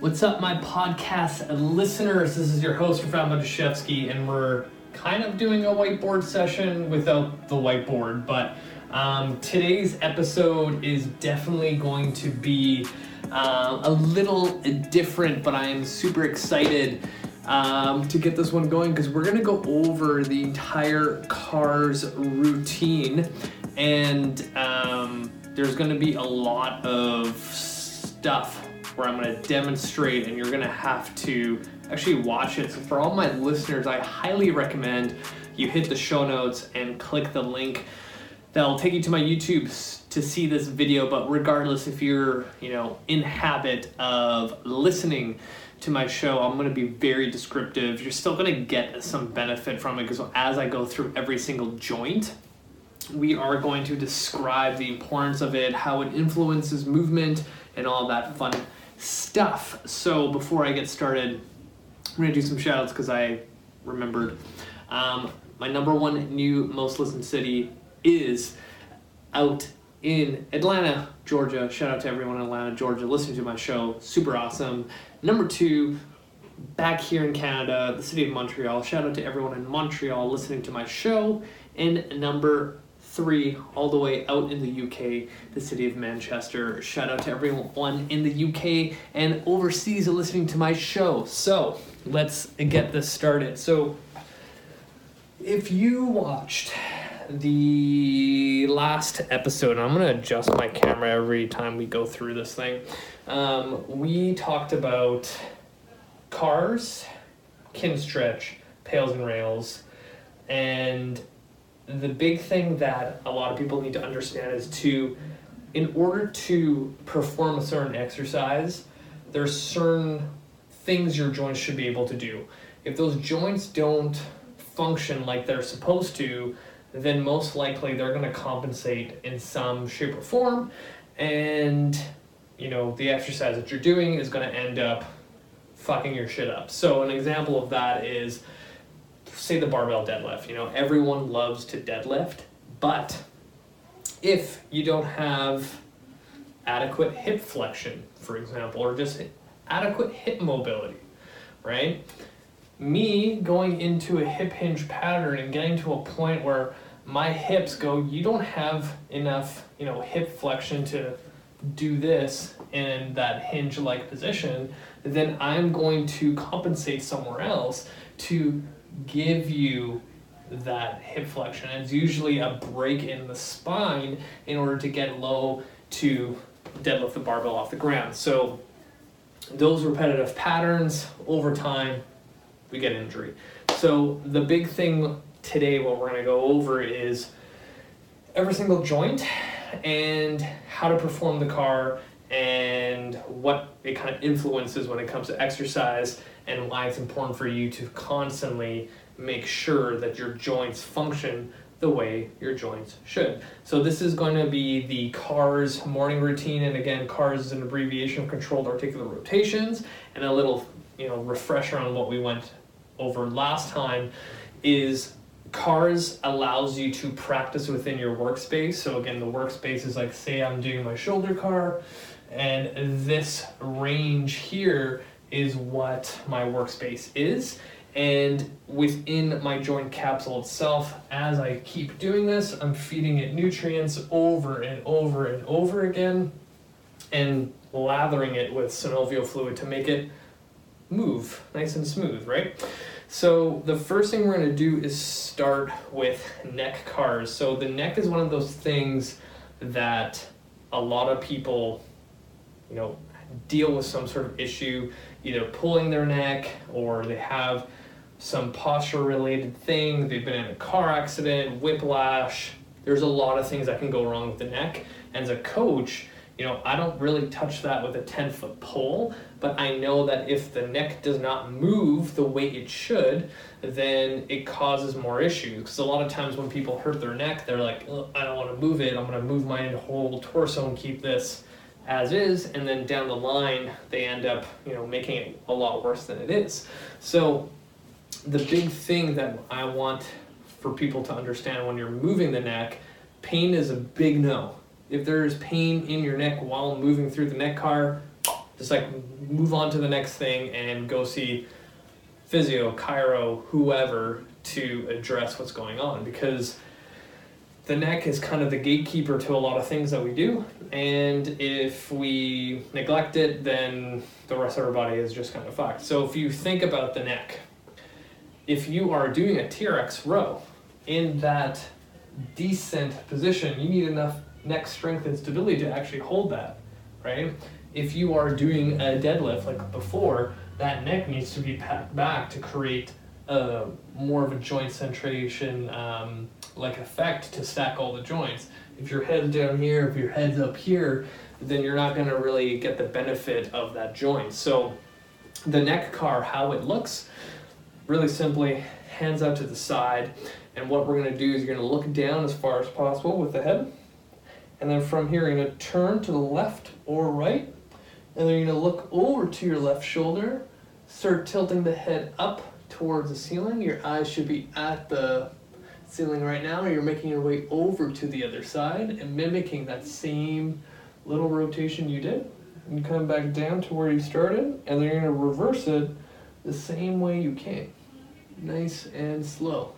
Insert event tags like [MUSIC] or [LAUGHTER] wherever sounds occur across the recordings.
What's up, my podcast listeners? This is your host, Rafal Matuszewski, and we're kind of doing a whiteboard session without the whiteboard. But um, today's episode is definitely going to be uh, a little different, but I am super excited um, to get this one going because we're going to go over the entire CARS routine, and um, there's going to be a lot of stuff where I'm going to demonstrate, and you're going to have to actually watch it. So, for all my listeners, I highly recommend you hit the show notes and click the link that'll take you to my YouTube to see this video. But regardless, if you're you know in habit of listening to my show, I'm going to be very descriptive. You're still going to get some benefit from it because as I go through every single joint, we are going to describe the importance of it, how it influences movement, and all that fun stuff. So before I get started, I'm gonna do some shoutouts because I remembered. Um, my number one new most listened city is out in Atlanta, Georgia. Shout out to everyone in Atlanta, Georgia, listening to my show. Super awesome. Number two, back here in Canada, the city of Montreal. Shout out to everyone in Montreal listening to my show. And number three all the way out in the UK, the city of Manchester. Shout out to everyone in the UK and overseas listening to my show. So let's get this started. So, if you watched the last episode, I'm gonna adjust my camera every time we go through this thing. Um, we talked about cars, kin stretch, PAILs and RAILs, and the big thing that a lot of people need to understand is to in order to perform a certain exercise there's certain things your joints should be able to do. If those joints don't function like they're supposed to then most likely they're going to compensate in some shape or form and you know the exercise that you're doing is going to end up fucking your shit up. So an example of that is say the barbell deadlift. You know, everyone loves to deadlift, but if you don't have adequate hip flexion, for example, or just adequate hip mobility, right? Me going into a hip hinge pattern and getting to a point where my hips go, you don't have enough, you know, hip flexion to do this in that hinge like position, then I'm going to compensate somewhere else to give you that hip flexion. It's usually a break in the spine in order to get low to deadlift the barbell off the ground. So those repetitive patterns over time, we get injury. So the big thing today, what we're going to go over is every single joint and how to perform the car and what it kind of influences when it comes to exercise and why it's important for you to constantly make sure that your joints function the way your joints should. So this is going to be the CARS morning routine, and again, CARS is an abbreviation of controlled articular rotations, and a little you know refresher on what we went over last time is CARS allows you to practice within your workspace. So again, the workspace is like say I'm doing my shoulder car, and this range here is what my workspace is. And within my joint capsule itself, as I keep doing this, I'm feeding it nutrients over and over and over again and lathering it with synovial fluid to make it move nice and smooth, right? So the first thing we're going to do is start with neck cars. So the neck is one of those things that a lot of people, you know, deal with some sort of issue either pulling their neck or they have some posture related thing, they've been in a car accident, whiplash. There's a lot of things that can go wrong with the neck. And as a coach, you know, I don't really touch that with a 10 foot pole, but I know that if the neck does not move the way it should, then it causes more issues. Because a lot of times when people hurt their neck, they're like, I don't want to move it, I'm going to move my whole torso and keep this as is, and then down the line they end up, you know, making it a lot worse than it is. So the big thing that I want for people to understand when you're moving the neck, pain is a big no. If there is pain in your neck while moving through the neck car, just like move on to the next thing and go see physio, chiro, whoever to address what's going on because the neck is kind of the gatekeeper to a lot of things that we do and if we neglect it then the rest of our body is just kind of fucked. So if you think about the neck if you are doing a trx row in that decent position you need enough neck strength and stability to actually hold that right? If you are doing a deadlift like before that neck needs to be packed back to create a more of a joint centration um, like effect to stack all the joints. If your head's down here, if your head's up here, then you're not going to really get the benefit of that joint. So the neck car, how it looks, really simply hands out to the side. And what we're going to do is you're going to look down as far as possible with the head. And then from here, you're going to turn to the left or right. And then you're going to look over to your left shoulder, start tilting the head up towards the ceiling. Your eyes should be at the ceiling right now. You're making your way over to the other side and mimicking that same little rotation you did. And come back down to where you started, and then you're to reverse it the same way you came. Nice and slow.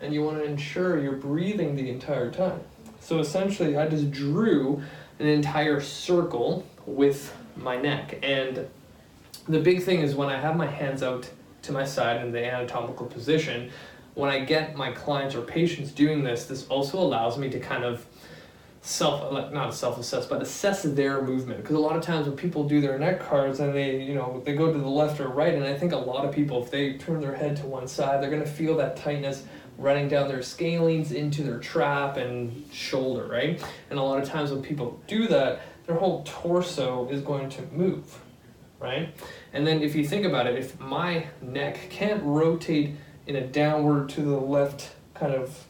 And you want to ensure you're breathing the entire time. So essentially, I just drew an entire circle with my neck. And the big thing is when I have my hands out to my side in the anatomical position, when I get my clients or patients doing this, this also allows me to kind of self not self assess but assess their movement. Because a lot of times when people do their neck cars and they you know they go to the left or right and i think a lot of people if they turn their head to one side they're going to feel that tightness running down their scalenes into their trap and shoulder right? And a lot of times when people do that their whole torso is going to move right? And then if you think about it if my neck can't rotate in a downward to the left kind of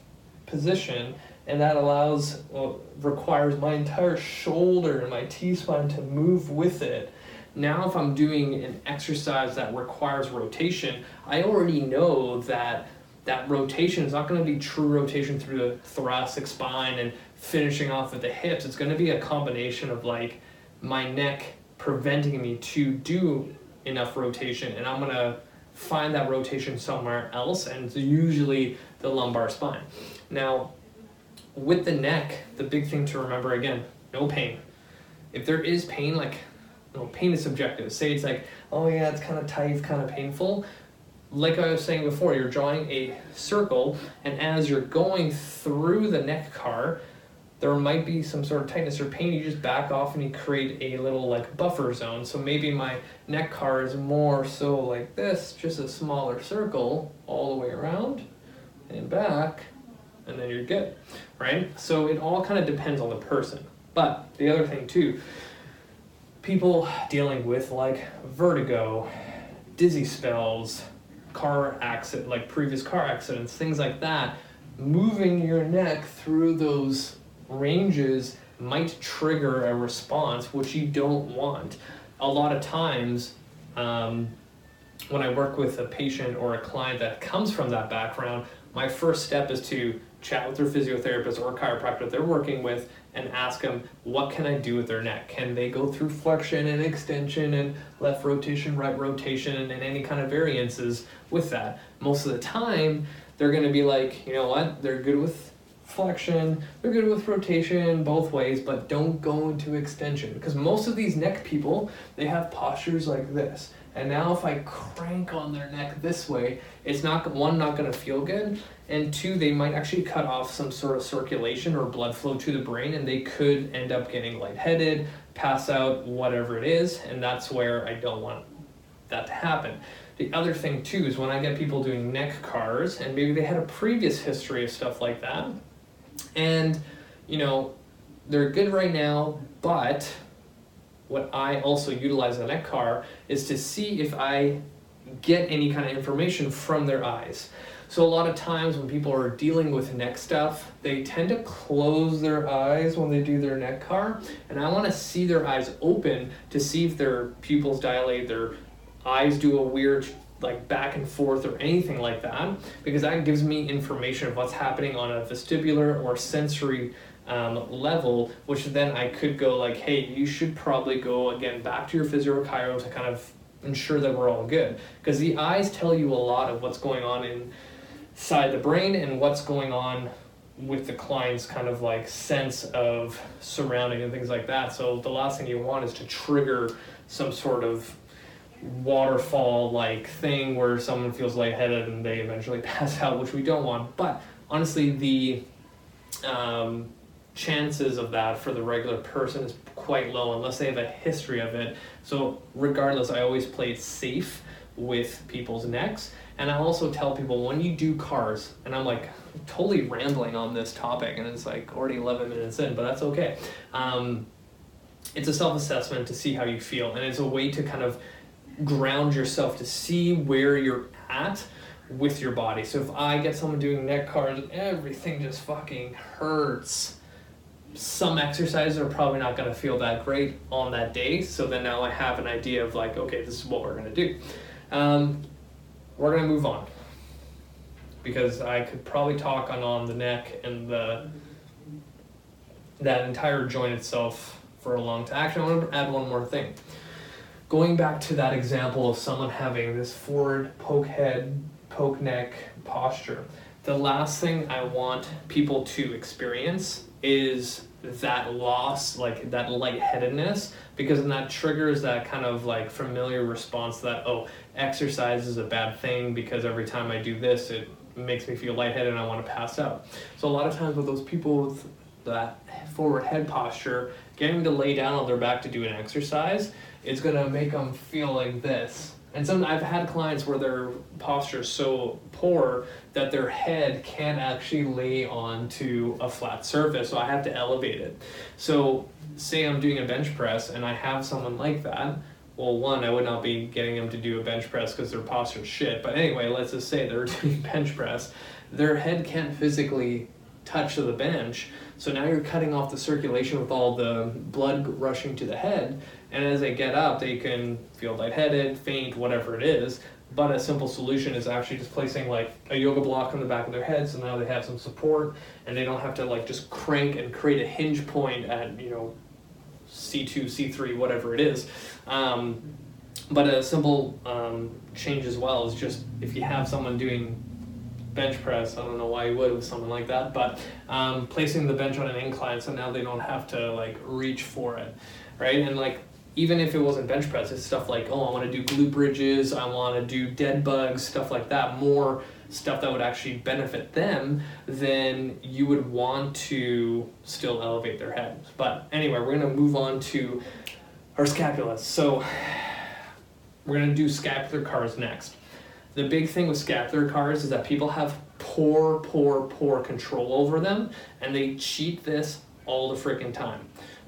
position and that allows well, requires my entire shoulder and my t-spine to move with it now if i'm doing an exercise that requires rotation i already know that that rotation is not going to be true rotation through the thoracic spine and finishing off at the hips. It's going to be a combination of like my neck preventing me to do enough rotation and i'm to find that rotation somewhere else, and it's usually the lumbar spine. Now, with the neck, the big thing to remember again, no pain. If there is pain, like, know, pain is subjective. Say it's like, oh yeah, it's kind of tight, it's kind of painful. Like I was saying before, you're drawing a circle, and as you're going through the neck car, there might be some sort of tightness or pain, you just back off and you create a little like buffer zone. So maybe my neck car is more so like this, just a smaller circle all the way around and back, and then you're good, right? So it all kind of depends on the person. But the other thing too, people dealing with like vertigo, dizzy spells, car accident, like previous car accidents, things like that, moving your neck through those ranges might trigger a response which you don't want. A lot of times, um, when I work with a patient or a client that comes from that background, my first step is to chat with their physiotherapist or chiropractor they're working with and ask them what can I do with their neck? Can they go through flexion and extension and left rotation, right rotation, and any kind of variances with that? Most of the time, they're going to be like, you know what? They're good with flexion. They're good with rotation both ways, but don't go into extension because most of these neck people they have postures like this. And now if I crank on their neck this way, it's not one not going to feel good, and two they might actually cut off some sort of circulation or blood flow to the brain, and they could end up getting lightheaded, pass out, whatever it is, and that's where I don't want that to happen. The other thing too is when I get people doing neck cars, and maybe they had a previous history of stuff like that and, you know, they're good right now, but what I also utilize on that car is to see if I get any kind of information from their eyes. So a lot of times when people are dealing with neck stuff, they tend to close their eyes when they do their neck car, and I want to see their eyes open to see if their pupils dilate, their eyes do a weird like back and forth or anything like that because that gives me information of what's happening on a vestibular or sensory um, level, which then I could go like, hey, you should probably go again back to your physio to kind of ensure that we're all good. Because the eyes tell you a lot of what's going on inside the brain and what's going on with the client's kind of like sense of surrounding and things like that. So the last thing you want is to trigger some sort of waterfall like thing where someone feels lightheaded and they eventually [LAUGHS] pass out, which we don't want. But honestly, the um, chances of that for the regular person is quite low unless they have a history of it. So regardless, I always play it safe with people's necks. And I also tell people when you do cars, and I'm like totally rambling on this topic, and it's like already 11 minutes in, but that's okay. Um, it's a self assessment to see how you feel, and it's a way to kind of ground yourself to see where you're at with your body. So if I get someone doing neck and everything just fucking hurts, some exercises are probably not going to feel that great on that day. So then now I have an idea of like, okay, this is what we're going to do. Um, we're going to move on because I could probably talk on on the neck and the that entire joint itself for a long time. Actually, I want to add one more thing. Going back to that example of someone having this forward poke head, poke neck posture, the last thing I want people to experience is that loss, like that lightheadedness, because then that triggers that kind of like familiar response that, oh, exercise is a bad thing because every time I do this, it makes me feel lightheaded and I want to pass out. So a lot of times with those people with that forward head posture, getting to lay down on their back to do an exercise, it's gonna make them feel like this. And some I've had clients where their posture is so poor that their head can't actually lay onto a flat surface, so I have to elevate it. So say I'm doing a bench press and I have someone like that, well, one, I would not be getting them to do a bench press because their posture is shit. But anyway, let's just say they're [LAUGHS] doing bench press. Their head can't physically touch the bench. So now you're cutting off the circulation with all the blood rushing to the head. And as they get up, they can feel lightheaded, faint, whatever it is. But a simple solution is actually just placing like a yoga block on the back of their head, so now they have some support, and they don't have to like just crank and create a hinge point at you know C2, C3, whatever it is. Um, but a simple um, change as well is just if you have someone doing bench press, I don't know why you would with someone like that, but um, placing the bench on an incline so now they don't have to like reach for it, right? And like even if it wasn't bench press, it's stuff like, oh, I want to do glute bridges, I want to do dead bugs, stuff like that, more stuff that would actually benefit them, then you would want to still elevate their head. But anyway, we're going to move on to our scapulas. So we're going to do scapular cars next. The big thing with scapular cars is that people have poor, poor, poor control over them, and they cheat this all the freaking time.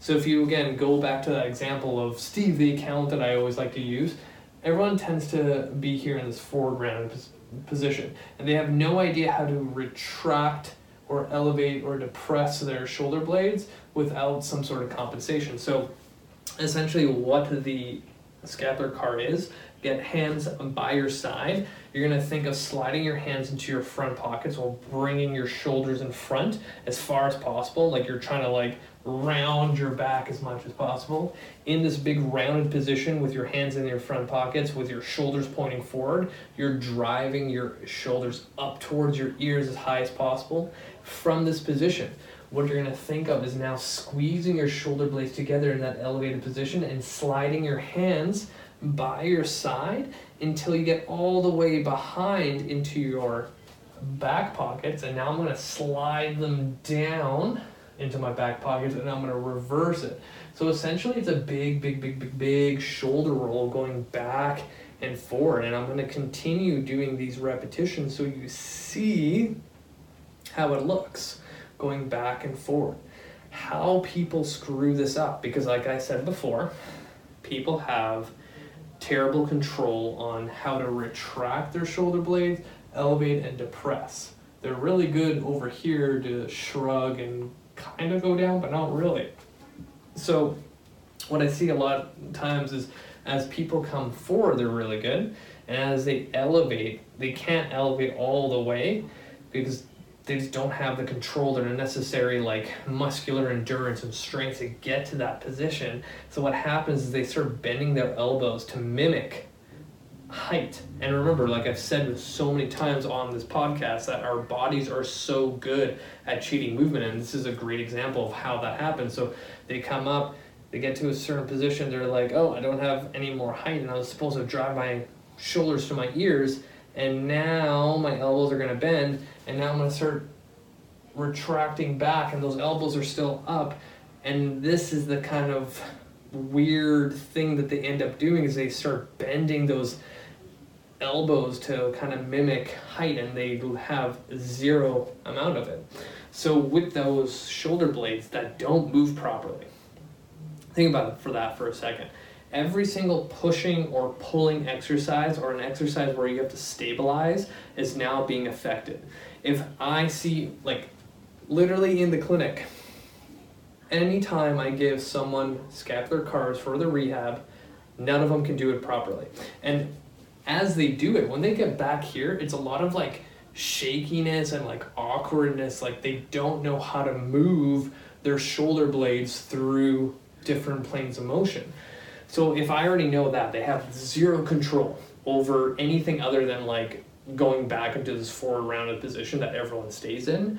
So if you again go back to that example of Steve, the account that I always like to use, everyone tends to be here in this forward rounded position, and they have no idea how to retract or elevate or depress their shoulder blades without some sort of compensation. So essentially what the scapular car is, get hands by your side. You're gonna think of sliding your hands into your front pockets while bringing your shoulders in front as far as possible, like you're trying to like round your back as much as possible. In this big rounded position with your hands in your front pockets with your shoulders pointing forward you're driving your shoulders up towards your ears as high as possible. From this position what you're going to think of is now squeezing your shoulder blades together in that elevated position and sliding your hands by your side until you get all the way behind into your back pockets. And now I'm going to slide them down into my back pocket and I'm going to reverse it. So essentially it's a big, big, big, big, big shoulder roll going back and forward. And I'm going to continue doing these repetitions so you see how it looks going back and forward. How people screw this up, because like I said before, people have terrible control on how to retract their shoulder blades, elevate, and depress. They're really good over here to shrug and kind of go down, but not really. So, what I see a lot of times is as people come forward, they're really good, and as they elevate, they can't elevate all the way because they just don't have the control or the necessary like muscular endurance and strength to get to that position. So what happens is they start bending their elbows to mimic height. And remember, like I've said so many times on this podcast, that our bodies are so good at cheating movement, and this is a great example of how that happens. So they come up, they get to a certain position, they're like, oh, I don't have any more height, and I was supposed to drive my shoulders to my ears, and now my elbows are gonna bend, and now I'm gonna start retracting back, and those elbows are still up, and this is the kind of weird thing that they end up doing is they start bending those elbows to kind of mimic height and they have zero amount of it. So with those shoulder blades that don't move properly, think about it for that for a second. Every single pushing or pulling exercise or an exercise where you have to stabilize is now being affected. If I see, like, literally in the clinic, anytime I give someone scapular cars for the rehab, none of them can do it properly. And as they do it, when they get back here, it's a lot of like shakiness and like awkwardness. Like they don't know how to move their shoulder blades through different planes of motion. So if I already know that, they have zero control over anything other than like going back into this forward rounded position that everyone stays in,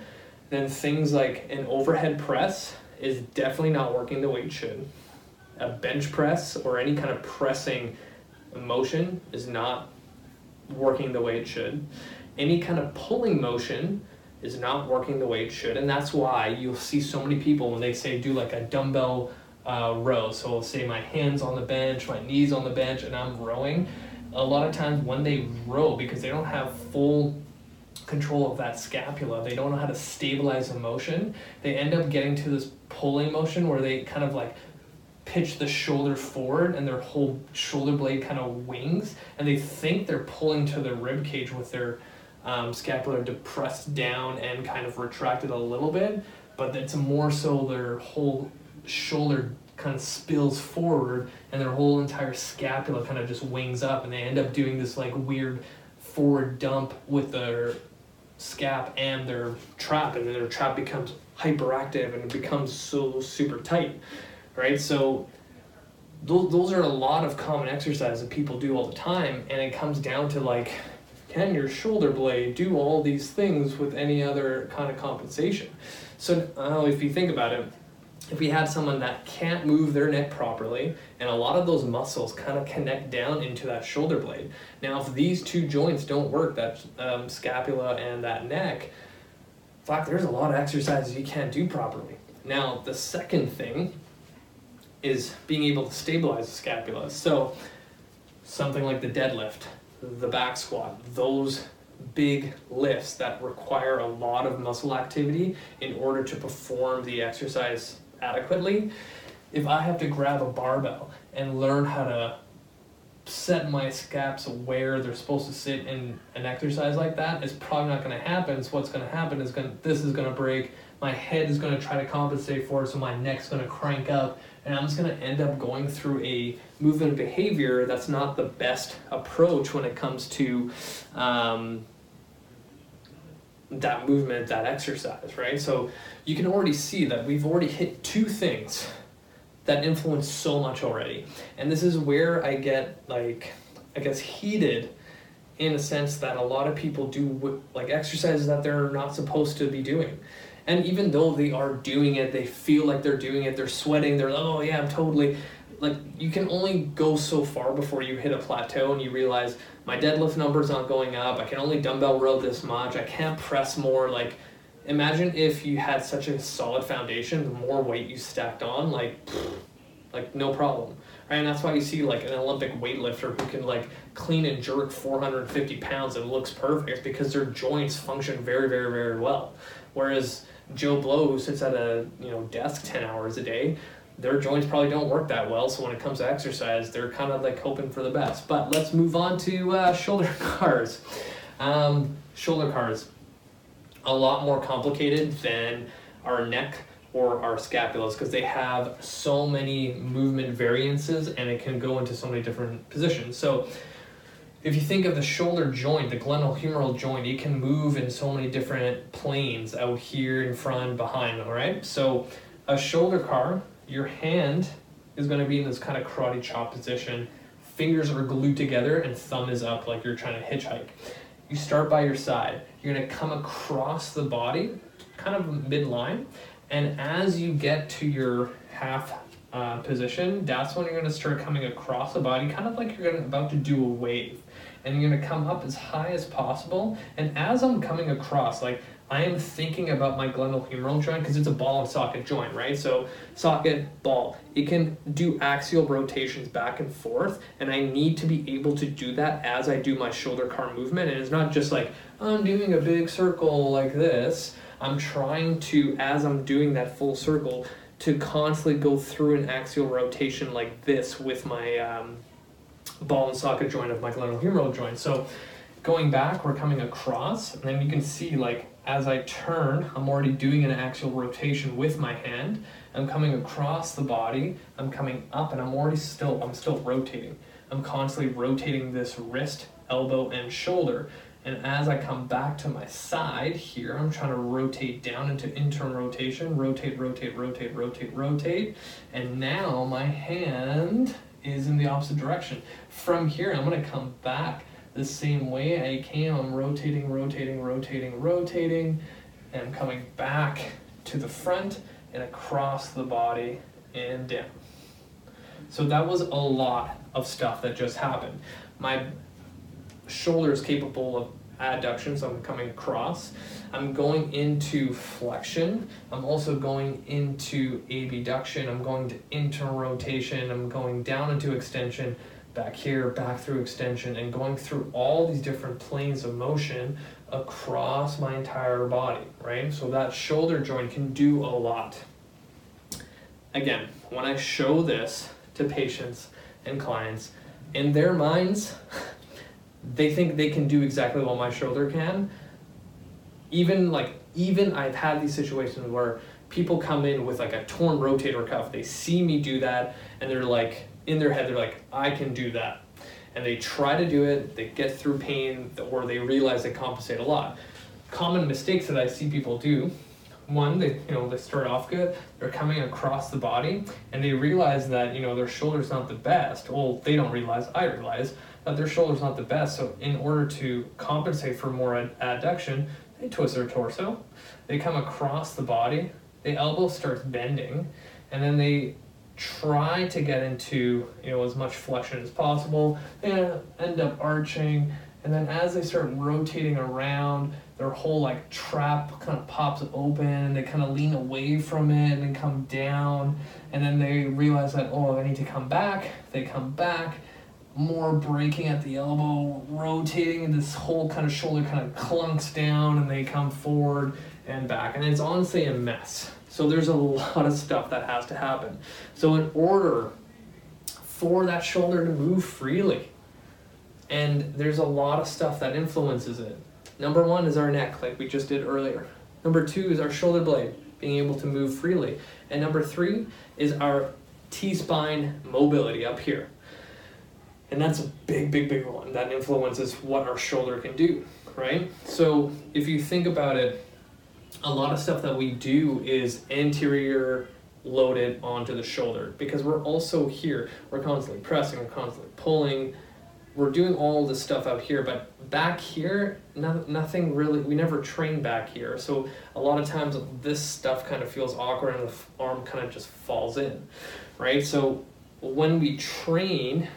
then things like an overhead press is definitely not working the way it should. A bench press or any kind of pressing motion is not working the way it should. Any kind of pulling motion is not working the way it should, and that's why you'll see so many people when they say do like a dumbbell uh, row. So say my hands on the bench, my knees on the bench, and I'm rowing. A lot of times when they row, because they don't have full control of that scapula, they don't know how to stabilize the motion. They end up getting to this pulling motion where they kind of like pitch the shoulder forward and their whole shoulder blade kind of wings and they think they're pulling to their rib cage with their um, scapula depressed down and kind of retracted a little bit but it's more so their whole shoulder kind of spills forward and their whole entire scapula kind of just wings up and they end up doing this like weird forward dump with their scap and their trap and then their trap becomes hyperactive and it becomes so super tight right? So those, those are a lot of common exercises that people do all the time, and it comes down to like, can your shoulder blade do all these things with any other kind of compensation? So uh, if you think about it, if we had someone that can't move their neck properly, and a lot of those muscles kind of connect down into that shoulder blade. Now, if these two joints don't work, that um, scapula and that neck, fuck, there's a lot of exercises you can't do properly. Now, the second thing is being able to stabilize the scapula. So something like the deadlift, the back squat, those big lifts that require a lot of muscle activity in order to perform the exercise adequately. If I have to grab a barbell and learn how to set my scaps where they're supposed to sit in an exercise like that, it's probably not going to happen. So what's going to happen is going this is going to break. My head is going to try to compensate for it, so my neck's going to crank up, and I'm just going to end up going through a movement behavior that's not the best approach when it comes to um, that movement, that exercise, right? So you can already see that we've already hit two things that influence so much already. And this is where I get like, I guess, heated in a sense that a lot of people do like exercises that they're not supposed to be doing. And even though they are doing it, they feel like they're doing it, they're sweating, they're like, oh yeah, I'm totally. Like, you can only go so far before you hit a plateau and you realize my deadlift number's not going up, I can only dumbbell row this much, I can't press more. Like, imagine if you had such a solid foundation, the more weight you stacked on, like, like no problem. Right? And that's why you see like an Olympic weightlifter who can like clean and jerk 450 pounds and looks perfect because their joints function very, very, very well. Whereas Joe Blow who sits at a you know desk ten hours a day, their joints probably don't work that well. So when it comes to exercise, they're kind of like hoping for the best. But let's move on to uh, shoulder [LAUGHS] cars. Um, shoulder cars, a lot more complicated than our neck or our scapulas because they have so many movement variances and it can go into so many different positions. So if you think of the shoulder joint, the glenohumeral joint, it can move in so many different planes out here in front, behind, all right? So a shoulder car, your hand is going to be in this kind of karate chop position. Fingers are glued together and thumb is up like you're trying to hitchhike. You start by your side. You're going to come across the body, kind of midline, and as you get to your half uh, position, that's when you're going to start coming across the body, kind of like you're gonna, about to do a wave. And you're going to come up as high as possible. And as I'm coming across, like I am thinking about my glenohumeral joint because it's a ball and socket joint, right? So socket, ball. It can do axial rotations back and forth, and I need to be able to do that as I do my shoulder car movement. And it's not just like I'm doing a big circle like this. I'm trying to, as I'm doing that full circle, to constantly go through an axial rotation like this with my um, ball and socket joint of my glenohumeral joint. So going back, we're coming across, and then you can see like as I turn, I'm already doing an axial rotation with my hand. I'm coming across the body, I'm coming up, and I'm already still, I'm still rotating. I'm constantly rotating this wrist, elbow, and shoulder. And as I come back to my side here, I'm trying to rotate down into internal rotation, rotate, rotate, rotate, rotate, rotate. And now my hand is in the opposite direction. From here, I'm gonna come back the same way I came. I'm rotating, rotating, rotating, rotating, and I'm coming back to the front and across the body and down. So that was a lot of stuff that just happened. My shoulder is capable of adduction, so I'm coming across. I'm going into flexion. I'm also going into abduction. I'm going to internal rotation. I'm going down into extension, back here, back through extension, and going through all these different planes of motion across my entire body, right? So that shoulder joint can do a lot. Again, when I show this to patients and clients, in their minds, [LAUGHS] they think they can do exactly what my shoulder can. Even like even I've had these situations where people come in with like a torn rotator cuff. They see me do that and they're like in their head they're like I can do that. And they try to do it, they get through pain or they realize they compensate a lot. Common mistakes that I see people do one they you know they start off good they're coming across the body and they realize that you know their shoulder's not the best well they don't realize i realize that their shoulder's not the best. So in order to compensate for more ad- adduction, they twist their torso, they come across the body, the elbow starts bending, and then they try to get into you know as much flexion as possible. They uh, end up arching, and then as they start rotating around, their whole like trap kind of pops open, and they kind of lean away from it and then come down, and then they realize that oh I need to come back. They come back more breaking at the elbow, rotating, and this whole kind of shoulder kind of clunks down and they come forward and back. And it's honestly a mess. So there's a [LAUGHS] lot of stuff that has to happen. So, in order for that shoulder to move freely, and there's a lot of stuff that influences it. Number one is our neck, like we just did earlier. Number two is our shoulder blade being able to move freely. And number three is our T spine mobility up here. And that's a big, big, big one that influences what our shoulder can do, right? So if you think about it, a lot of stuff that we do is anterior loaded onto the shoulder because we're also here. We're constantly pressing, we're constantly pulling, we're doing all this stuff out here, but back here, no, nothing really, we never train back here. So a lot of times this stuff kind of feels awkward and the arm kind of just falls in, right? So when we train,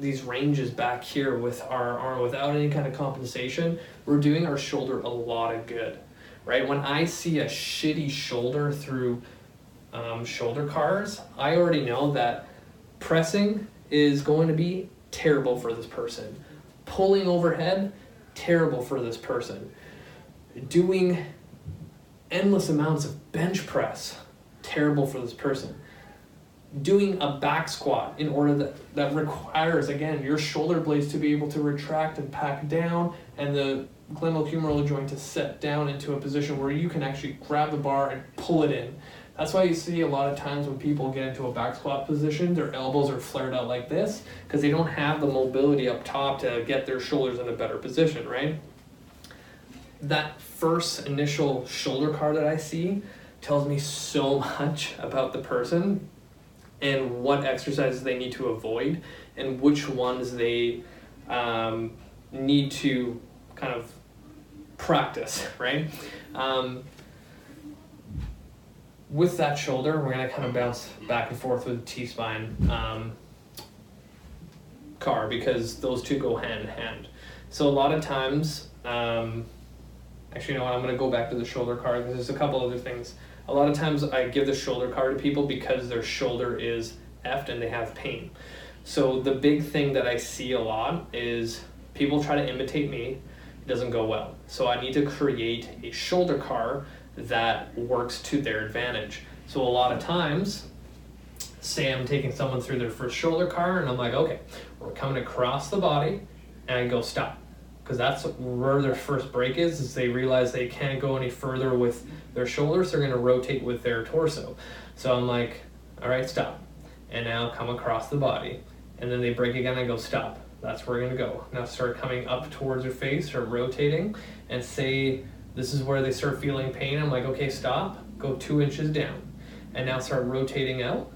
these ranges back here with our arm without any kind of compensation, we're doing our shoulder a lot of good, right? When I see a shitty shoulder through um, shoulder cars, I already know that pressing is going to be terrible for this person. Pulling overhead, terrible for this person. Doing endless amounts of bench press, terrible for this person doing a back squat in order that that requires again your shoulder blades to be able to retract and pack down and the glenohumeral joint to set down into a position where you can actually grab the bar and pull it in That's why you see a lot of times when people get into a back squat position, their elbows are flared out like this because they don't have the mobility up top to get their shoulders in a better position, right? That first initial shoulder car that I see tells me so [LAUGHS] much about the person and what exercises they need to avoid and which ones they um, need to kind of practice, [LAUGHS] right? Um, with that shoulder, we're gonna kind of bounce back and forth with the T spine um, car because those two go hand in hand. So a lot of times, um, actually, you know what? I'm gonna go back to the shoulder car because there's a couple other things. A lot of times, I give the shoulder car to people because their shoulder is effed and they have pain. So the big thing that I see a lot is people try to imitate me. It doesn't go well. So I need to create a shoulder car that works to their advantage. So a lot of times, say I'm taking someone through their first shoulder car and I'm like, okay, we're coming across the body and I go stop. Because that's where their first break is, is they realize they can't go any further with their shoulders, they're gonna rotate with their torso. So I'm like, all right, stop. And now come across the body. And then they break again, I go stop. That's where we're gonna go. Now start coming up towards your face, start rotating, and say this is where they start feeling pain. I'm like, okay, stop, go two inches down. And now start rotating out.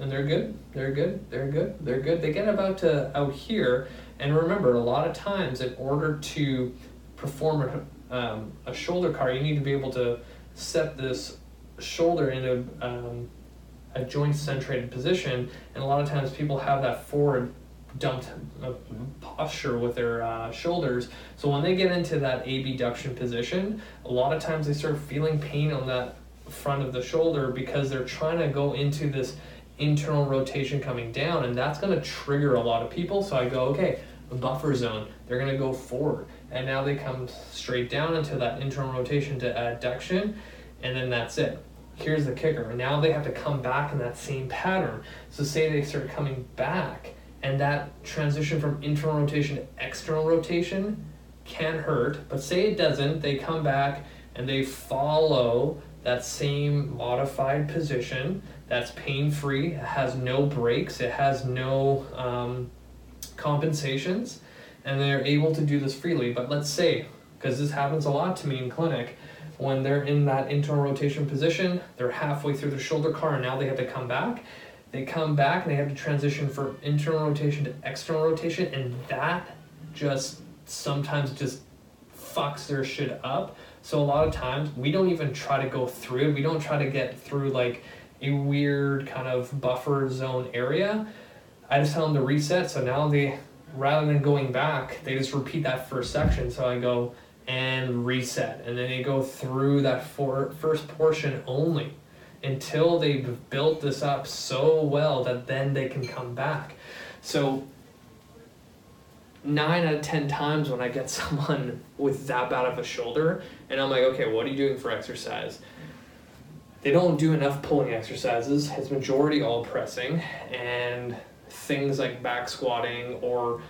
And they're good, they're good, they're good, they're good. They get about to out here. And remember, a lot of times, in order to perform a, um, a shoulder car, you need to be able to set this shoulder into um, a joint centrated position. And a lot of times, people have that forward dumped uh, posture with their uh, shoulders. So when they get into that abduction position, a lot of times they start feeling pain on that front of the shoulder because they're trying to go into this internal rotation coming down, and that's going to trigger a lot of people. So I go, okay, buffer zone. They're going to go forward, and now they come straight down into that internal rotation to adduction, and then that's it. Here's the kicker. Now they have to come back in that same pattern. So say they start coming back and that transition from internal rotation to external rotation can hurt, but say it doesn't, they come back and they follow that same modified position that's pain free, has no breaks, it has no um, compensations, and they're able to do this freely. But let's say, because this happens a lot to me in clinic, when they're in that internal rotation position, they're halfway through the shoulder car, and now they have to come back they come back and they have to transition from internal rotation to external rotation, and that just sometimes just fucks their shit up. So a lot of times we don't even try to go through. We don't try to get through like a weird kind of buffer zone area. I just tell them to reset. So now they, rather than going back, they just repeat that first section. So I go and reset, and then they go through that for, first portion only until they've built this up so well that then they can come back. So nine out of ten times when I get [LAUGHS] someone with that bad of a shoulder, and I'm like, okay, what are you doing for exercise? They don't do enough pulling exercises. It's majority all pressing and things like back squatting or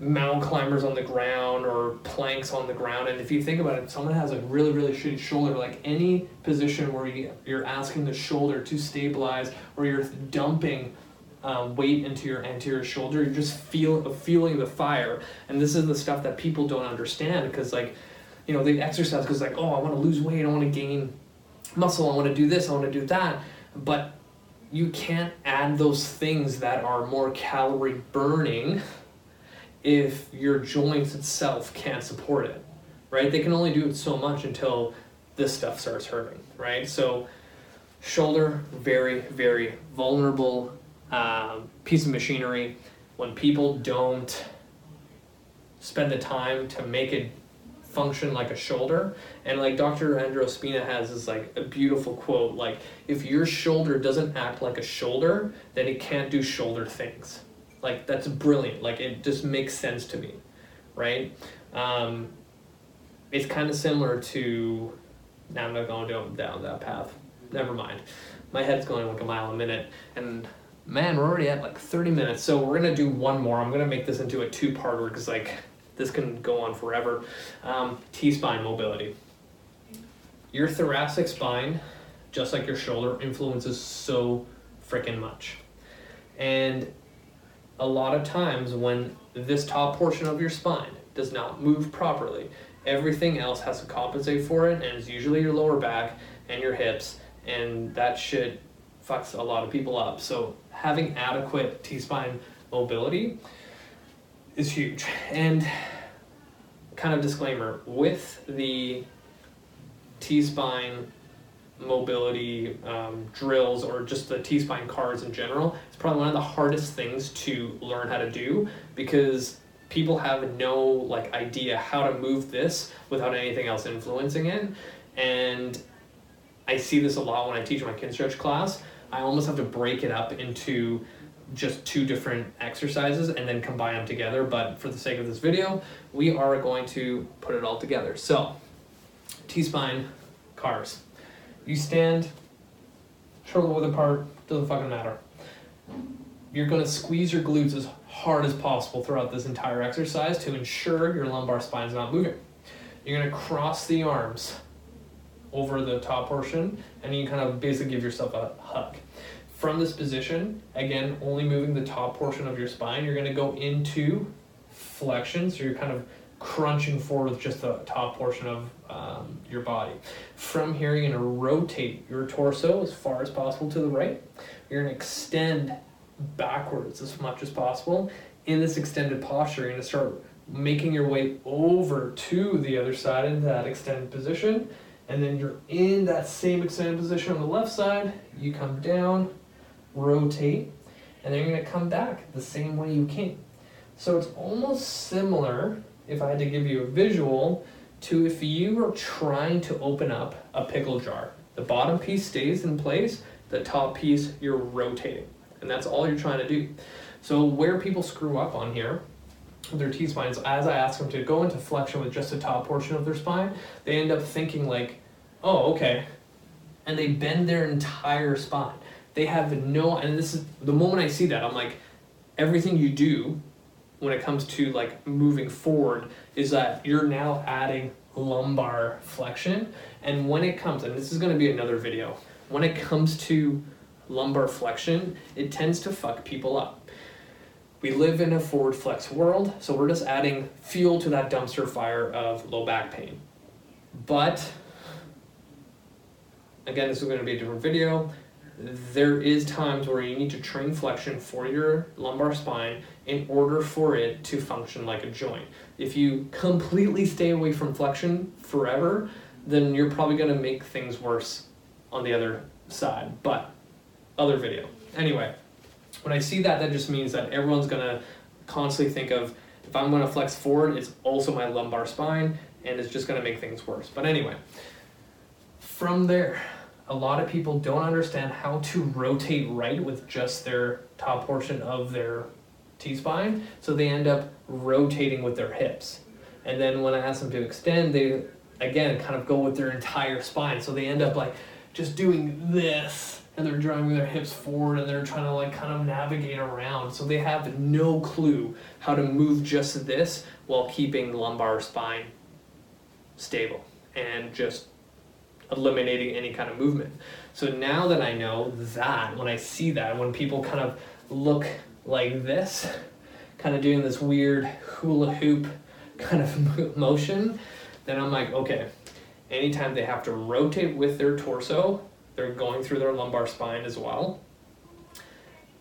mountain climbers on the ground or planks on the ground. And if you think about it, someone has a really, really shitty shoulder, like any position where you, you're asking the shoulder to stabilize or you're dumping um, weight into your anterior shoulder, you're just feel feeling the fire. And this is the stuff that people don't understand because like, you know, they exercise because like, oh, I want to lose weight, I want to gain muscle, I want to do this, I want to do that. But you can't add those things that are more calorie burning if your joints itself can't support it, right? They can only do it so much until this stuff starts hurting, right? So, shoulder, very, very vulnerable um, piece of machinery. When people don't spend the time to make it function like a shoulder, and like Dr. Andreo Spina has is like a beautiful quote like, if your shoulder doesn't act like a shoulder, then it can't do shoulder things like that's brilliant. Like it just makes sense to me, right? Um, it's kind of similar to. Now I'm not going down down that path. Never mind. My head's going like a mile a minute, and man, we're already at like 30 minutes. So we're gonna do one more. I'm gonna make this into a two-parter because like this can go on forever. Um, T-spine mobility. Your thoracic spine just like your shoulder, influences so freaking much. And a lot of times when this top portion of your spine does not move properly, everything else has to compensate for it, and it's usually your lower back and your hips, and that shit fucks a lot of people up. So having adequate T spine mobility is huge. And kind of disclaimer with the T spine mobility um, drills or just the T spine cards in general, it's probably one of the hardest things to learn how to do because people have no like idea how to move this without anything else influencing it. And I see this a lot when I teach my Kinstretch class. I almost have to break it up into just two different exercises and then combine them together. But for the sake of this video, we are going to put it all together. So, T-spine, cars. You stand shoulder width apart, doesn't fucking matter. You're gonna squeeze your glutes as hard as possible throughout this entire exercise to ensure your lumbar spine is not moving. You're gonna cross the arms over the top portion and you kind of basically give yourself a hug. From this position, again, only moving the top portion of your spine, you're gonna go into flexion, so you're kind of crunching forward with just the top portion of um, your body. From here, you're gonna rotate your torso as far as possible to the right. You're gonna extend backwards as much as possible. In this extended posture, you're gonna start making your way over to the other side into that extended position and then you're in that same extended position on the left side. You come down, rotate, and then you're going to come back the same way you came. So it's almost similar, if I had to give you a visual, to if you are trying to open up a pickle jar. The bottom piece stays in place, the top piece you're rotating. And that's all you're trying to do. So where people screw up on here their T spines, as I ask them to go into flexion with just the top portion of their spine, they end up thinking like, oh, okay. And they bend their entire spine. They have no, and this is the moment I see that, I'm like, everything you do when it comes to like moving forward is that you're now adding lumbar flexion. And when it comes, and this is going to be another video, when it comes to lumbar flexion, it tends to fuck people up we live in a forward flex world, so we're just adding fuel to that dumpster fire of low back pain. But, again, this is going to be a different video. There is times where you need to train flexion for your lumbar spine in order for it to function like a joint. If you completely stay away from flexion forever, then you're probably going to make things worse on the other side. But, other video. Anyway. When I see that, that just means that everyone's gonna constantly think of if I'm gonna flex forward, it's also my lumbar spine, and it's just gonna make things worse. But anyway, from there, a lot of people don't understand how to rotate right with just their top portion of their T spine, so they end up rotating with their hips. And then when I ask them to extend, they again kind of go with their entire spine, so they end up like just doing this and they're driving their hips forward and they're trying to like kind of navigate around. So they have no clue how to move just this while keeping the lumbar spine stable and just eliminating any kind of movement. So now that I know that, when I see that, when people kind of look like this, kind of doing this weird hula hoop kind of [LAUGHS] motion, then I'm like, okay, anytime they have to rotate with their torso, they're going through their lumbar spine as well.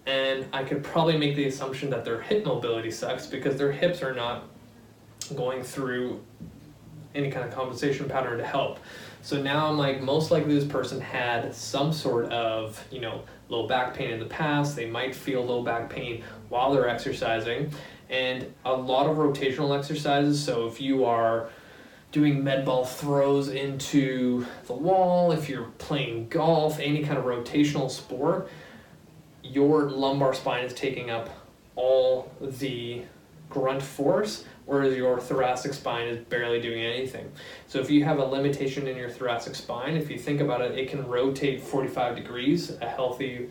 And I could probably make the assumption that their hip mobility sucks because their hips are not going through any kind of compensation pattern to help. So now I'm like, most likely this person had some sort of, you know, low back pain in the past. They might feel low back pain while they're exercising. And a lot of rotational exercises. So if you are doing med ball throws into the wall, if you're playing golf, any kind of rotational sport, your lumbar spine is taking up all the grunt force, whereas your thoracic spine is barely doing anything. So if you have a limitation in your thoracic spine, if you think about it, it can rotate 45 degrees. A healthy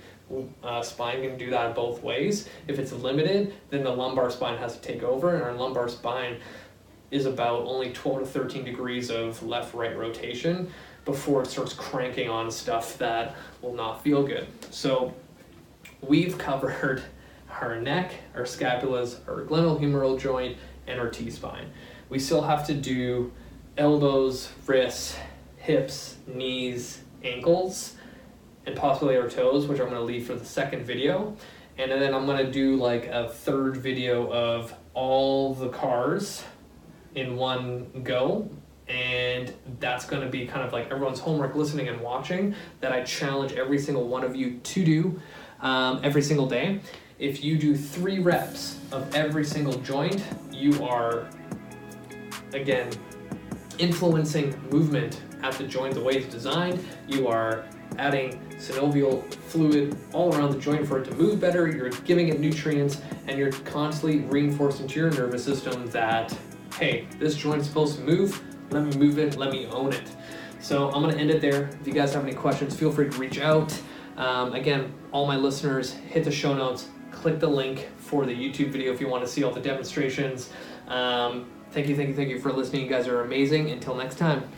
uh, spine can do that both ways. If it's limited, then the lumbar spine has to take over, and our lumbar spine is about only 12 to 13 degrees of left right rotation. before it starts cranking on stuff that will not feel good. So we've covered [LAUGHS] our neck, our scapulas, our glenohumeral joint, and our T-spine. We still have to do elbows, wrists, hips, knees, ankles, and possibly our toes, which I'm going to leave for the second video. And then I'm going to do like a third video of all the cars in one go. And that's going to be kind of like everyone's homework listening and watching that I challenge every single one of you to do um, every single day. If you do three reps of every single joint, you are, again, influencing movement at the joint the way it's designed. You are adding synovial fluid all around the joint for it to move better. You're giving it nutrients, and you're constantly reinforcing to your nervous system that, hey, this joint's supposed to move. Let me move it. Let me own it. So I'm gonna end it there. If you guys have any questions, feel free to reach out. Um, again, all my listeners, hit the show notes, click the link for the YouTube video if you want to see all the demonstrations. Um, thank you, thank you, thank you for listening. You guys are amazing. Until next time.